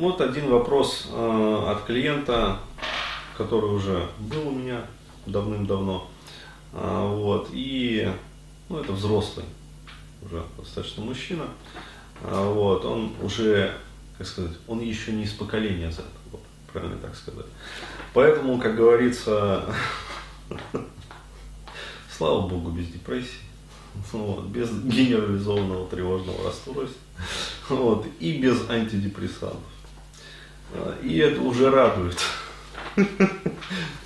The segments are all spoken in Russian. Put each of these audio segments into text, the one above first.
Вот один вопрос э, от клиента, который уже был у меня давным-давно. Э, вот, и ну, это взрослый, уже достаточно мужчина. Э, вот, он уже, как сказать, он еще не из поколения Z, вот, правильно так сказать. Поэтому, как говорится, слава богу, без депрессии. Вот, без генерализованного тревожного расстройства вот, и без антидепрессантов. А, и это уже радует.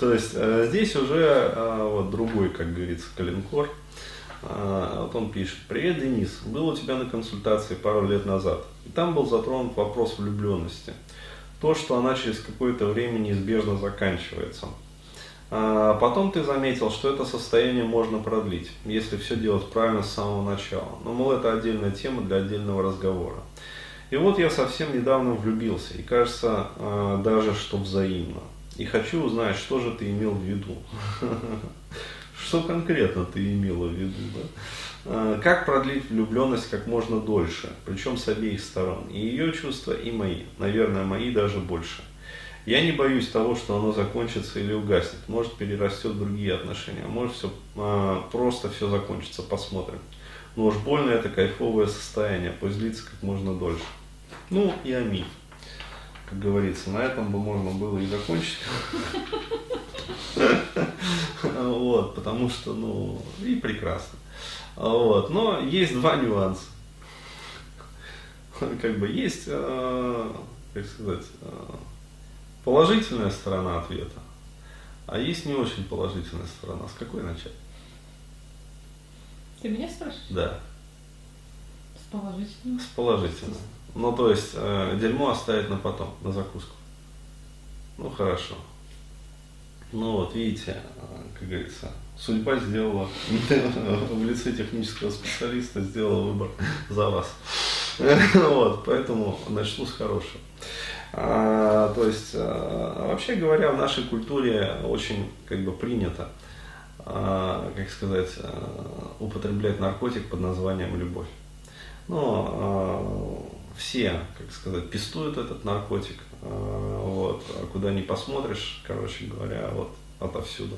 То есть а, здесь уже а, вот другой, как говорится, калинкор. Вот он пишет, привет, Денис, был у тебя на консультации пару лет назад, и там был затронут вопрос влюбленности. То, что она через какое-то время неизбежно заканчивается. Потом ты заметил, что это состояние можно продлить, если все делать правильно с самого начала. Но, мол, это отдельная тема для отдельного разговора. И вот я совсем недавно влюбился, и кажется, а, даже что взаимно. И хочу узнать, что же ты имел в виду. Что конкретно ты имела в виду, да? А, как продлить влюбленность как можно дольше, причем с обеих сторон. И ее чувства, и мои. Наверное, мои даже больше. Я не боюсь того, что оно закончится или угаснет. Может перерастет в другие отношения, может все а, просто все закончится, посмотрим. Но уж больно это кайфовое состояние, пусть длится как можно дольше. Ну и аминь. Как говорится, на этом бы можно было и закончить. Вот, потому что, ну, и прекрасно. Вот, но есть два нюанса. Как бы есть, а, как сказать, а, положительная сторона ответа, а есть не очень положительная сторона. С какой начать? Ты меня спрашиваешь? Да. С положительной. С положительной. Ну, то есть, э, дерьмо оставить на потом, на закуску. Ну, хорошо. Ну, вот, видите, э, как говорится, судьба сделала, в лице технического специалиста сделала выбор за вас. Вот, поэтому начну с хорошего. А, то есть, а, вообще говоря, в нашей культуре очень как бы принято, а, как сказать, употреблять наркотик под названием любовь. Но а, все, как сказать, пестуют этот наркотик, а, вот, а куда ни посмотришь, короче говоря, вот отовсюду.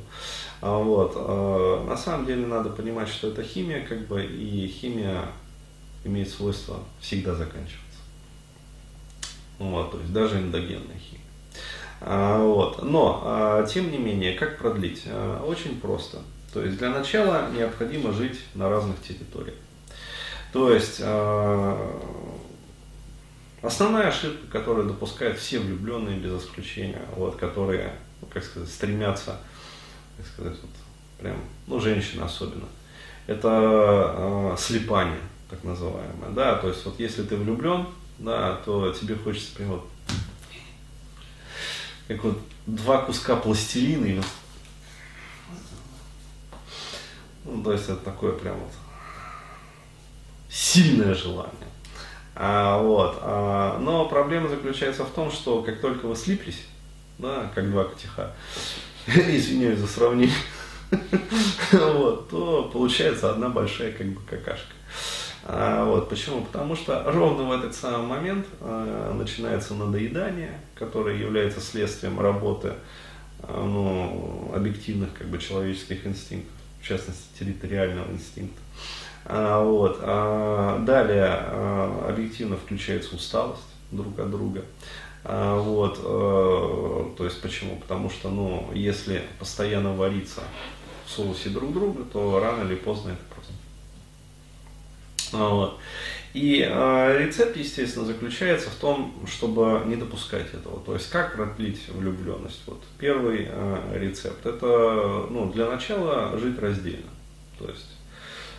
А, вот, на самом деле надо понимать, что это химия, как бы, и химия имеет свойство всегда заканчиваться. Вот, то есть даже эндогенная химия. Вот. Но, тем не менее, как продлить? Очень просто. То есть для начала необходимо жить на разных территориях. То есть основная ошибка, которую допускают все влюбленные без исключения, вот, которые, ну, как сказать, стремятся, как сказать, вот, прям, ну, женщины особенно, это а, слепание, так называемое. Да? То есть вот если ты влюблен, да, то тебе хочется прям вот, как вот два куска пластилина и ну, то есть это такое прям вот сильное желание. А, вот, а, но проблема заключается в том, что как только вы слиплись, да, как два котиха, извиняюсь за сравнение, вот, то получается одна большая как бы какашка. А, вот, почему? Потому что ровно в этот самый момент а, начинается надоедание, которое является следствием работы а, ну, объективных как бы, человеческих инстинктов, в частности территориального инстинкта. А, вот. А, далее а, объективно включается усталость друг от друга. А, вот, а, то есть почему? Потому что, ну, если постоянно вариться в соусе друг друга, то рано или поздно это вот. И э, рецепт, естественно, заключается в том, чтобы не допускать этого. То есть, как продлить влюбленность? Вот первый э, рецепт – это, ну, для начала жить раздельно. То есть,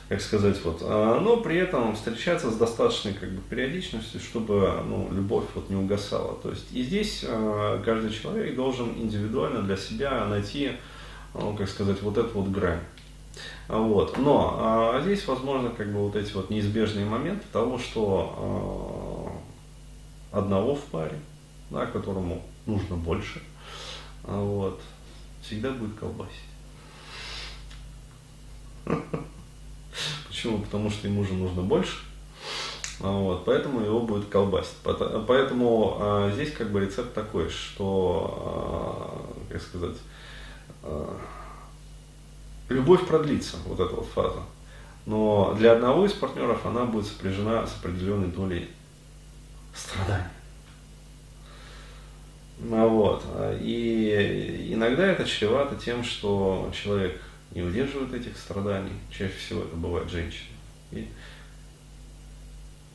как сказать, вот, э, но при этом встречаться с достаточной как бы, периодичностью, чтобы ну, любовь вот, не угасала. То есть, и здесь э, каждый человек должен индивидуально для себя найти, ну, как сказать, вот эту вот грань. Вот. Но а, здесь возможно как бы вот эти вот неизбежные моменты того, что а, одного в паре, да, которому нужно больше, а, вот, всегда будет колбасить. Почему? Потому что ему же нужно больше. Вот, поэтому его будет колбасить. Поэтому а, здесь как бы рецепт такой, что, а, как сказать, а, любовь продлится, вот эта вот фаза. Но для одного из партнеров она будет сопряжена с определенной долей страданий. Ну, вот. И иногда это чревато тем, что человек не удерживает этих страданий. Чаще всего это бывает женщина. И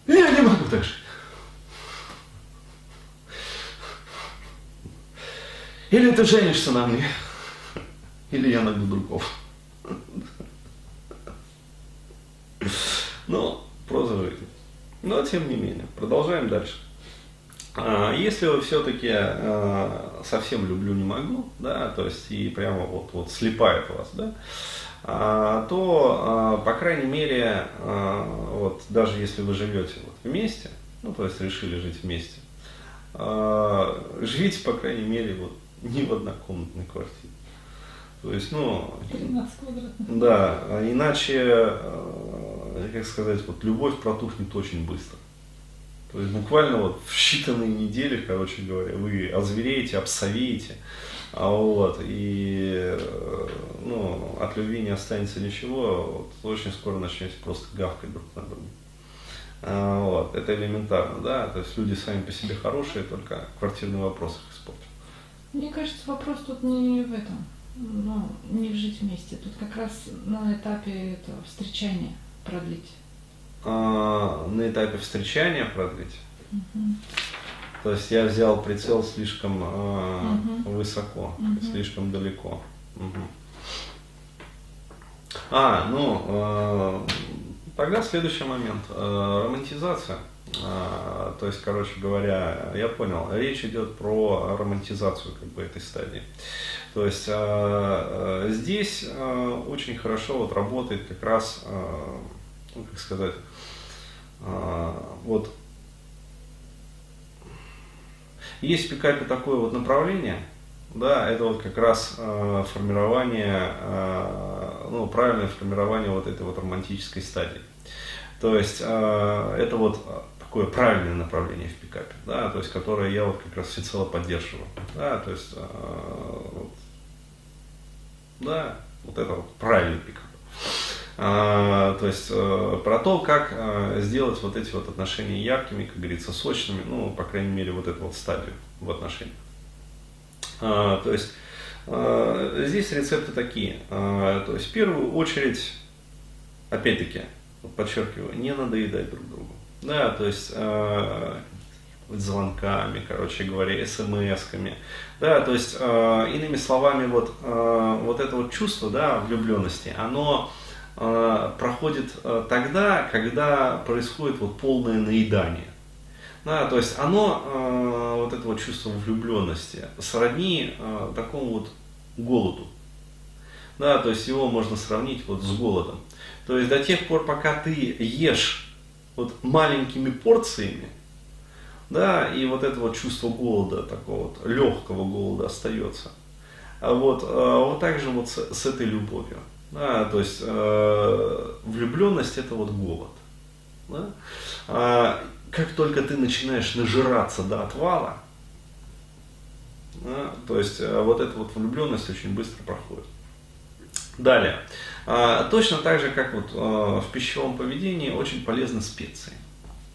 я не могу так жить. Или ты женишься на мне, или я найду другого. Но проза жизни. Но тем не менее, продолжаем дальше. А, если вы все-таки а, совсем люблю не могу, да, то есть и прямо вот, вот слепает вас, да, а, то, по крайней мере, вот даже если вы живете вот вместе, ну, то есть решили жить вместе, живите, по крайней мере, вот не в однокомнатной квартире. То есть, ну, да, иначе, как сказать, вот любовь протухнет очень быстро. То есть буквально вот в считанные недели, короче говоря, вы озвереете, обсовеете, а вот, и э, ну, от любви не останется ничего, вот, очень скоро начнете просто гавкать друг на друга. А, вот, это элементарно, да, то есть люди сами по себе хорошие, только квартирный вопрос их испортят. Мне кажется, вопрос тут не в этом, ну, не в жить вместе, тут как раз на этапе этого встречания продлить э, на этапе встречания продлить. Угу. То есть я взял прицел слишком э, угу. высоко, угу. слишком далеко. Угу. А, ну, э, тогда следующий момент. Э, романтизация. Э, то есть, короче говоря, я понял, речь идет про романтизацию как бы этой стадии. То есть э, здесь э, очень хорошо вот работает как раз, э, ну, как сказать, а, вот есть в пикапе такое вот направление, да, это вот как раз э, формирование, э, ну, правильное формирование вот этой вот романтической стадии. То есть э, это вот такое правильное направление в пикапе, да, то есть которое я вот как раз всецело поддерживаю, да, то есть, э, вот, да, вот это вот правильный пикап. А, то есть э, про то, как э, сделать вот эти вот отношения яркими, как говорится, сочными, ну, по крайней мере, вот эту вот стадию в отношениях. А, то есть э, здесь рецепты такие. А, то есть в первую очередь, опять-таки, подчеркиваю, не надоедать друг другу. Да, то есть звонками, короче говоря, смс-ками. Да, то есть, иными словами, вот, вот это вот чувство, да, влюбленности, оно Э, проходит э, тогда, когда происходит вот полное наедание. Да, то есть оно, э, вот это вот чувство влюбленности, сродни такому вот голоду. Да, то есть его можно сравнить вот с голодом. То есть до тех пор, пока ты ешь вот маленькими порциями, да, и вот это вот чувство голода, такого вот легкого голода остается. А вот, вот так же вот с, с этой любовью. Да, то есть э, влюбленность это вот голод. Да? А, как только ты начинаешь нажираться до отвала, да, то есть э, вот эта вот влюбленность очень быстро проходит. Далее. А, точно так же, как вот а, в пищевом поведении, очень полезны специи.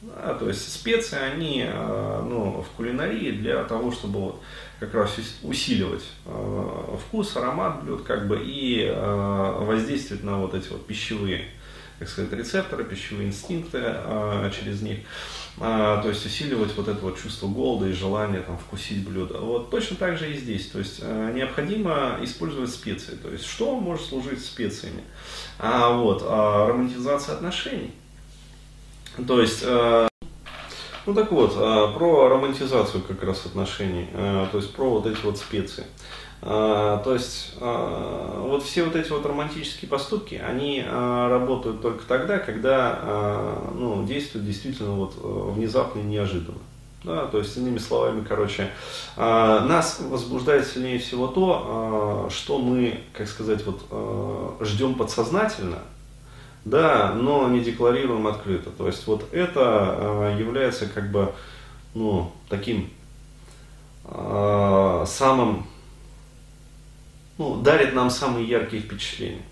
Да, то есть специи, они ну, в кулинарии для того, чтобы вот как раз усиливать э, вкус, аромат блюд, как бы и э, воздействовать на вот эти вот пищевые, как сказать, рецепторы, пищевые инстинкты э, через них. то есть усиливать вот это вот чувство голода и желание там вкусить блюдо. Вот точно так же и здесь. То есть необходимо использовать специи. То есть что может служить специями? А, вот, романтизация отношений. То есть ну так вот, а, про романтизацию как раз отношений, а, то есть про вот эти вот специи. А, то есть вот все вот эти вот романтические поступки, они работают только тогда, когда ну, действуют действительно вот внезапно и неожиданно. Да, то есть, иными словами, короче, нас возбуждает сильнее всего то, что мы, как сказать, вот, ждем подсознательно, Да, но не декларируем открыто. То есть вот это э, является как бы ну, таким э, самым, ну, дарит нам самые яркие впечатления.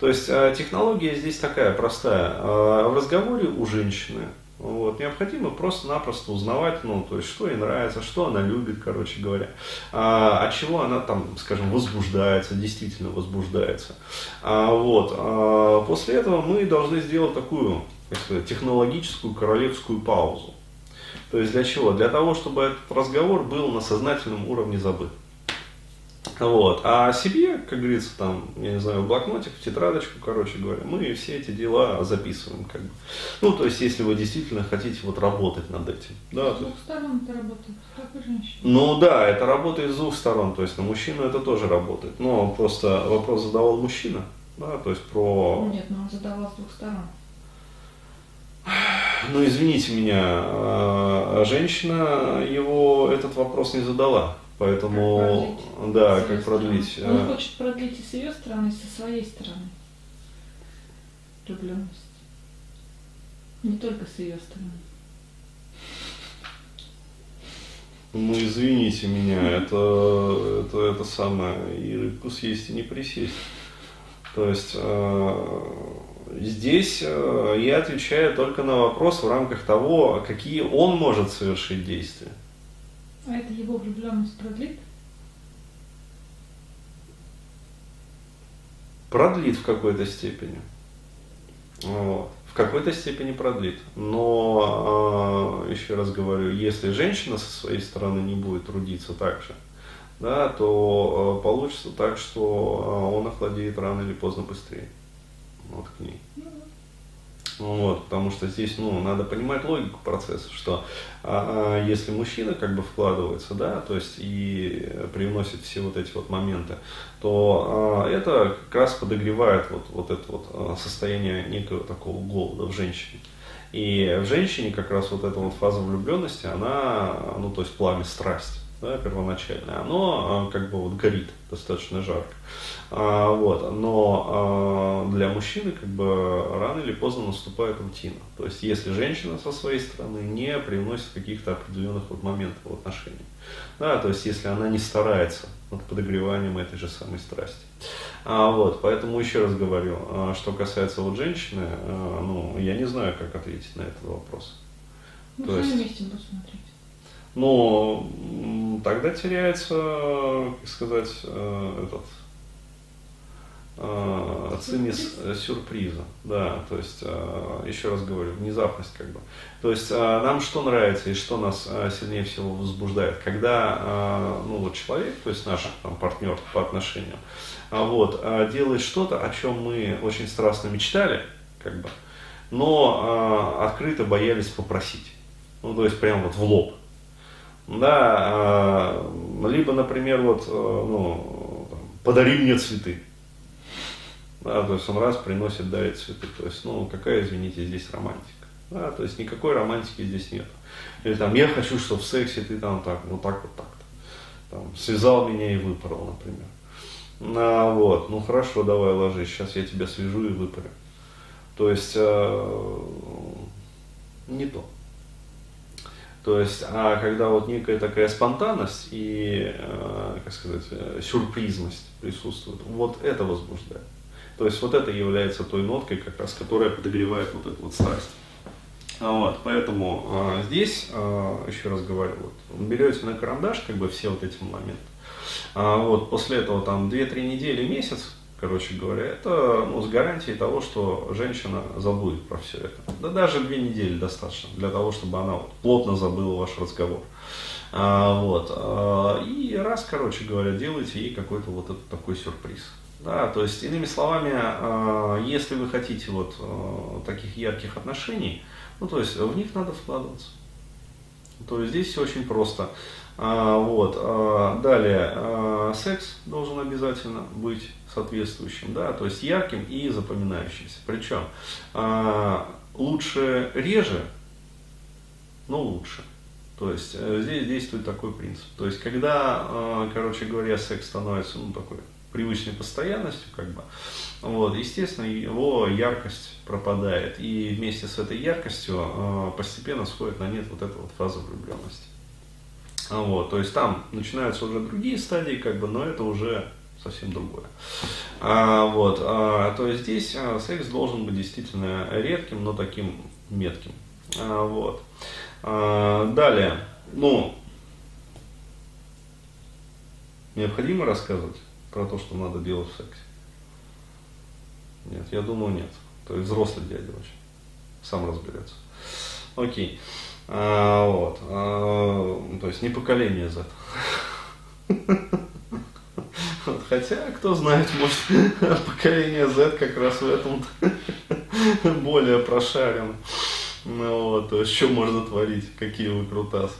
То есть э, технология здесь такая простая. В разговоре у женщины вот. Необходимо просто-напросто узнавать, ну, то есть, что ей нравится, что она любит, короче говоря, а, от чего она там, скажем, возбуждается, действительно возбуждается. А, вот. А, после этого мы должны сделать такую, как сказать, технологическую королевскую паузу. То есть для чего? Для того, чтобы этот разговор был на сознательном уровне забыт. Вот. А себе, как говорится, там, я не знаю, в блокнотик, в тетрадочку, короче говоря, мы все эти дела записываем. Как бы. Ну, то есть, если вы действительно хотите вот работать над этим. Да, с двух сторон это работает, как и женщина. Ну да, это работает с двух сторон, то есть на мужчину это тоже работает. Но просто вопрос задавал мужчина, да, то есть про... Нет, но он задавал с двух сторон. Ну, извините меня, а женщина его этот вопрос не задала. Поэтому, как да, как продлить. Он а. хочет продлить и с ее стороны, и со своей стороны. Влюбленность. Не только с ее стороны. Ну, извините меня, это, это, это самое, и рыбку съесть, и не присесть. То есть э, здесь э, я отвечаю только на вопрос в рамках того, какие он может совершить действия. А это его влюбленность продлит? Продлит в какой-то степени. Вот. В какой-то степени продлит. Но, э, еще раз говорю, если женщина со своей стороны не будет трудиться так же, да, то э, получится так, что э, он охладеет рано или поздно быстрее. Вот к ней. Ну вот, потому что здесь ну, надо понимать логику процесса, что а, а, если мужчина как бы вкладывается, да, то есть и привносит все вот эти вот моменты, то а, это как раз подогревает вот, вот это вот а, состояние некого такого голода в женщине. И в женщине как раз вот эта вот фаза влюбленности, она, ну то есть пламя страсть да, первоначальное, оно а, как бы вот горит достаточно жарко. А, вот, но а, для мужчины как бы рано или поздно наступает рутина. То есть если женщина со своей стороны не привносит каких-то определенных вот моментов в отношениях. Да, то есть если она не старается над подогреванием этой же самой страсти. А, вот, поэтому еще раз говорю, а, что касается вот женщины, а, ну, я не знаю, как ответить на этот вопрос. Ну, то есть, вместе будут смотреть но тогда теряется, как сказать, э, этот э, цимис сюрприза, да, то есть, э, еще раз говорю, внезапность как бы. То есть, нам что нравится и что нас сильнее всего возбуждает, когда, ну, вот человек, то есть наш там, партнер по отношениям, вот, делает что-то, о чем мы очень страстно мечтали, как бы, но открыто боялись попросить. Ну, то есть, прям вот в лоб. Да, либо, например, вот, э, ну, подари мне цветы. Да, то есть он раз приносит, дарит цветы. То есть, ну, какая, извините, здесь романтика. Да, то есть никакой романтики здесь нет. Или там, я хочу, чтобы в сексе ты там так, вот так вот так-то. Там, связал меня и выпорол, например. А, вот, ну хорошо, давай ложись, сейчас я тебя свяжу и выпарю. То есть, э, не то. То есть, а когда вот некая такая спонтанность и, э, как сказать, э, сюрпризность присутствует, вот это возбуждает. То есть вот это является той ноткой, как раз, которая подогревает вот эту вот страсть. А вот, поэтому э, здесь, э, еще раз говорю, вот, берете на карандаш как бы все вот эти моменты. А вот после этого там 2-3 недели, месяц, короче говоря, это ну, с гарантией того, что женщина забудет про все это. Да даже две недели достаточно для того, чтобы она вот плотно забыла ваш разговор. А, вот. А, и раз, короче говоря, делайте ей какой-то вот этот такой сюрприз. Да, то есть, иными словами, а, если вы хотите вот а, таких ярких отношений, ну, то есть, в них надо вкладываться. То есть, здесь все очень просто. А, вот. Далее, секс должен обязательно быть соответствующим, да, то есть ярким и запоминающимся. Причем лучше реже, но лучше. То есть э, здесь действует такой принцип. То есть когда, короче говоря, секс становится ну, такой привычной постоянностью, как бы, вот, естественно, его яркость пропадает. И вместе с этой яркостью э, постепенно сходит на нет вот эта вот фаза влюбленности. Вот, то есть там начинаются уже другие стадии, как бы, но это уже совсем другое. А, вот, а, то есть здесь а, секс должен быть действительно редким, но таким метким. А, вот. А, далее, ну, необходимо рассказывать про то, что надо делать в сексе? Нет, я думаю, нет. То есть взрослый дядя очень. Сам разберется. Окей. А, вот. А, то есть не поколение Z. Хотя, кто знает, может, поколение Z как раз в этом более прошарено. Ну, вот, что можно творить, какие вы крутасы.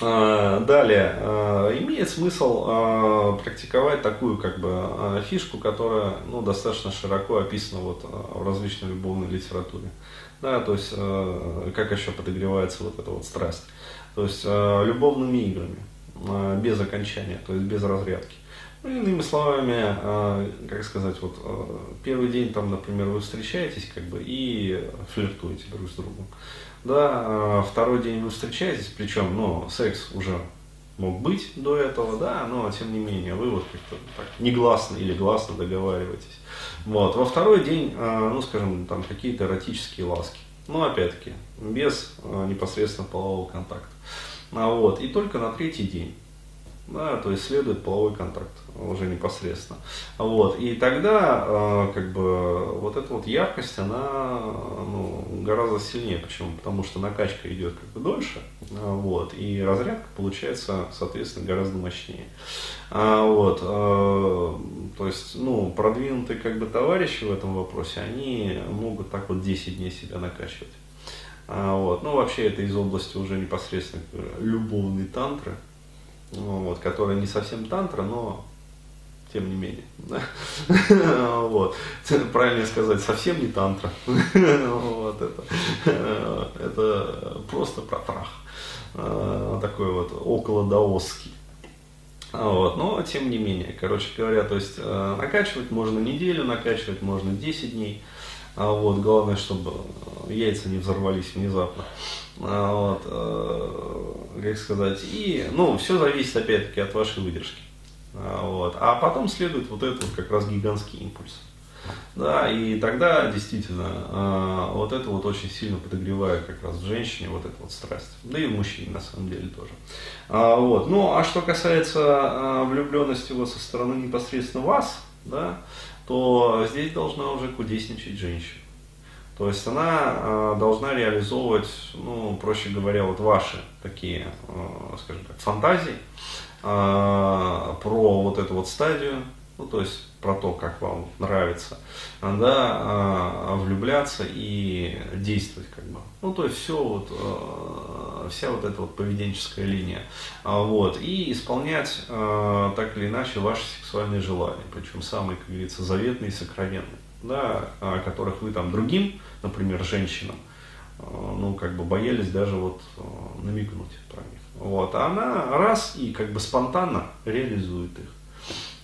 Далее, а, имеет смысл а, практиковать такую как бы фишку, которая ну, достаточно широко описана вот в различной любовной литературе. Да, то есть как еще подогревается вот эта вот страсть. То есть любовными играми, без окончания, то есть без разрядки. Ну, иными словами, как сказать, вот первый день там, например, вы встречаетесь как бы и флиртуете друг с другом. Да, а, второй день вы встречаетесь, причем, ну, секс уже мог быть до этого, да, но тем не менее вы вот как-то так негласно или гласно договариваетесь. Вот. Во второй день, а, ну, скажем, там какие-то эротические ласки. Но опять-таки, без а, непосредственно полового контакта. Вот, и только на третий день да, то есть следует половой контакт уже непосредственно. Вот, и тогда э, как бы вот эта вот яркость, она ну, гораздо сильнее. Почему? Потому что накачка идет как бы дольше, вот, и разрядка получается, соответственно, гораздо мощнее. А, вот, э, то есть, ну, продвинутые как бы товарищи в этом вопросе, они могут так вот 10 дней себя накачивать. А, вот, ну, вообще это из области уже непосредственно любовной тантры, вот, которая не совсем тантра, но тем не менее. Вот. Правильно сказать, совсем не тантра. Вот это, это просто про прах. А, такой вот около даосский. Вот, но тем не менее, короче говоря, то есть э, накачивать можно неделю, накачивать можно 10 дней. А вот, главное, чтобы яйца не взорвались внезапно. А вот, э, как сказать, и, ну, все зависит опять-таки от вашей выдержки. А вот, а потом следует вот этот вот как раз гигантский импульс. Да, и тогда действительно э, вот это вот очень сильно подогревает как раз в женщине вот эту вот страсть. Да и в мужчине на самом деле тоже. Вот. Ну, а что касается э, влюбленности вот со стороны непосредственно вас, да, то здесь должна уже кудесничать женщина. То есть она э, должна реализовывать, ну, проще говоря, вот ваши такие, э, скажем так, фантазии э, про вот эту вот стадию, ну, то есть про то, как вам нравится, да, влюбляться и действовать как бы. Ну, то есть все вот, вся вот эта вот поведенческая линия. Вот, и исполнять так или иначе ваши сексуальные желания, причем самые, как говорится, заветные и сокровенные да, о которых вы там другим, например, женщинам, ну, как бы боялись даже вот намекнуть про них. Вот, а она раз и как бы спонтанно реализует их.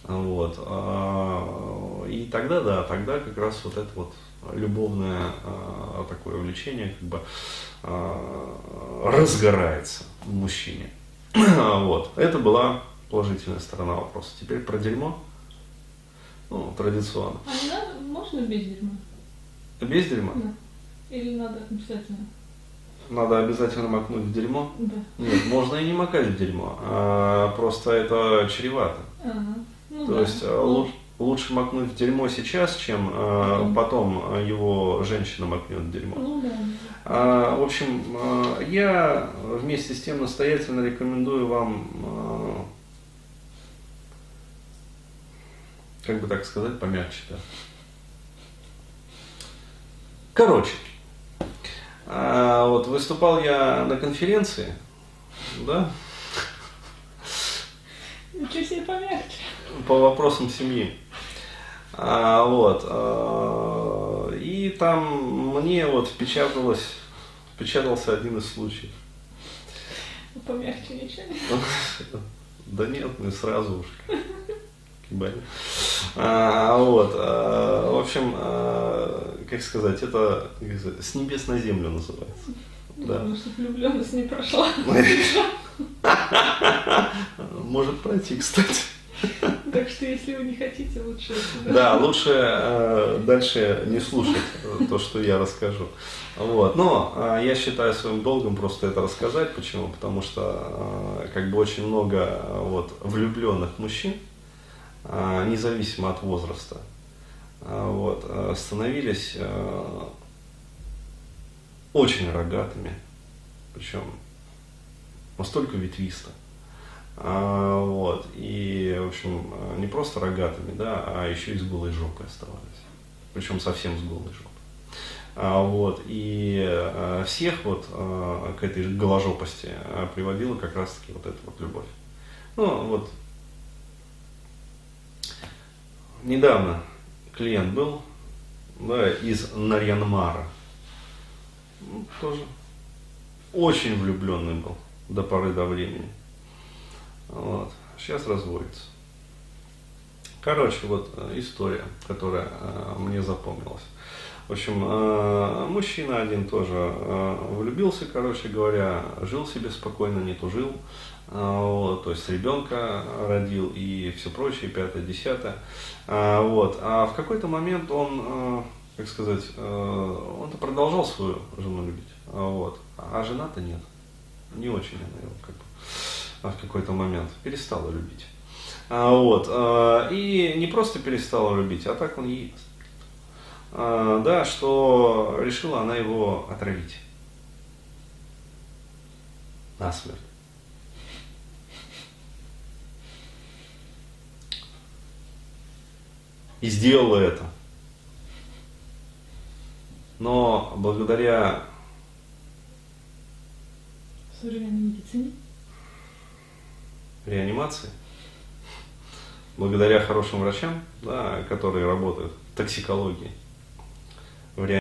Вот. А, и тогда, да, тогда как раз вот это вот любовное а, такое влечение как бы а, разгорается в мужчине. Вот. Это была положительная сторона вопроса. Теперь про дерьмо. Ну, традиционно. А не надо, можно без дерьма? Без дерьма? Да. Или надо обязательно? Надо обязательно макнуть в дерьмо? Да. Нет, можно и не макать в дерьмо. А, просто это чревато. Ага. Ну, То да. есть а, лучше, лучше макнуть в дерьмо сейчас, чем а, потом его женщина макнет в дерьмо. Ну да. А, в общем, я вместе с тем настоятельно рекомендую вам как бы так сказать, помягче, да. Короче, вот выступал я на конференции, да, Ничего себе помягче. По вопросам семьи. А, вот, а, и там мне вот впечаталось, впечатался один из случаев. Помягче ничего. Да нет, мы сразу уж. А, вот, а, в общем, а, как сказать, это как сказать, с небес на землю называется. Да. Потому что влюбленность не прошла. Может пройти, кстати. Так что если вы не хотите, лучше. Да, лучше э, дальше не слушать то, что я расскажу. Вот. Но э, я считаю своим долгом просто это рассказать. Почему? Потому что э, как бы очень много вот, влюбленных мужчин, независимо от возраста, вот, становились очень рогатыми, причем настолько ветвисто. А, вот, и, в общем, не просто рогатыми, да, а еще и с голой жопой оставались. Причем совсем с голой жопой. А, вот, и а, всех вот а, к этой голожопости приводила как раз таки вот эта вот любовь. Ну, вот, недавно клиент был, да, из Нарьянмара. Ну, тоже очень влюбленный был до поры до времени. Вот. Сейчас разводится. Короче, вот э, история, которая э, мне запомнилась. В общем, э, мужчина один тоже влюбился, короче говоря, жил себе спокойно, не тужил, вот, то есть ребенка родил и все прочее, пятое, десятое. Вот. А в какой-то момент он, как сказать, он-то продолжал свою жену любить, вот, а жена-то нет, не очень она его как бы в какой-то момент перестала любить. А, вот, а, и не просто перестала любить, а так он ей а, да, что решила она его отравить. Насмерть. И сделала это. Но благодаря современной медицине реанимации, благодаря хорошим врачам, да, которые работают в токсикологии,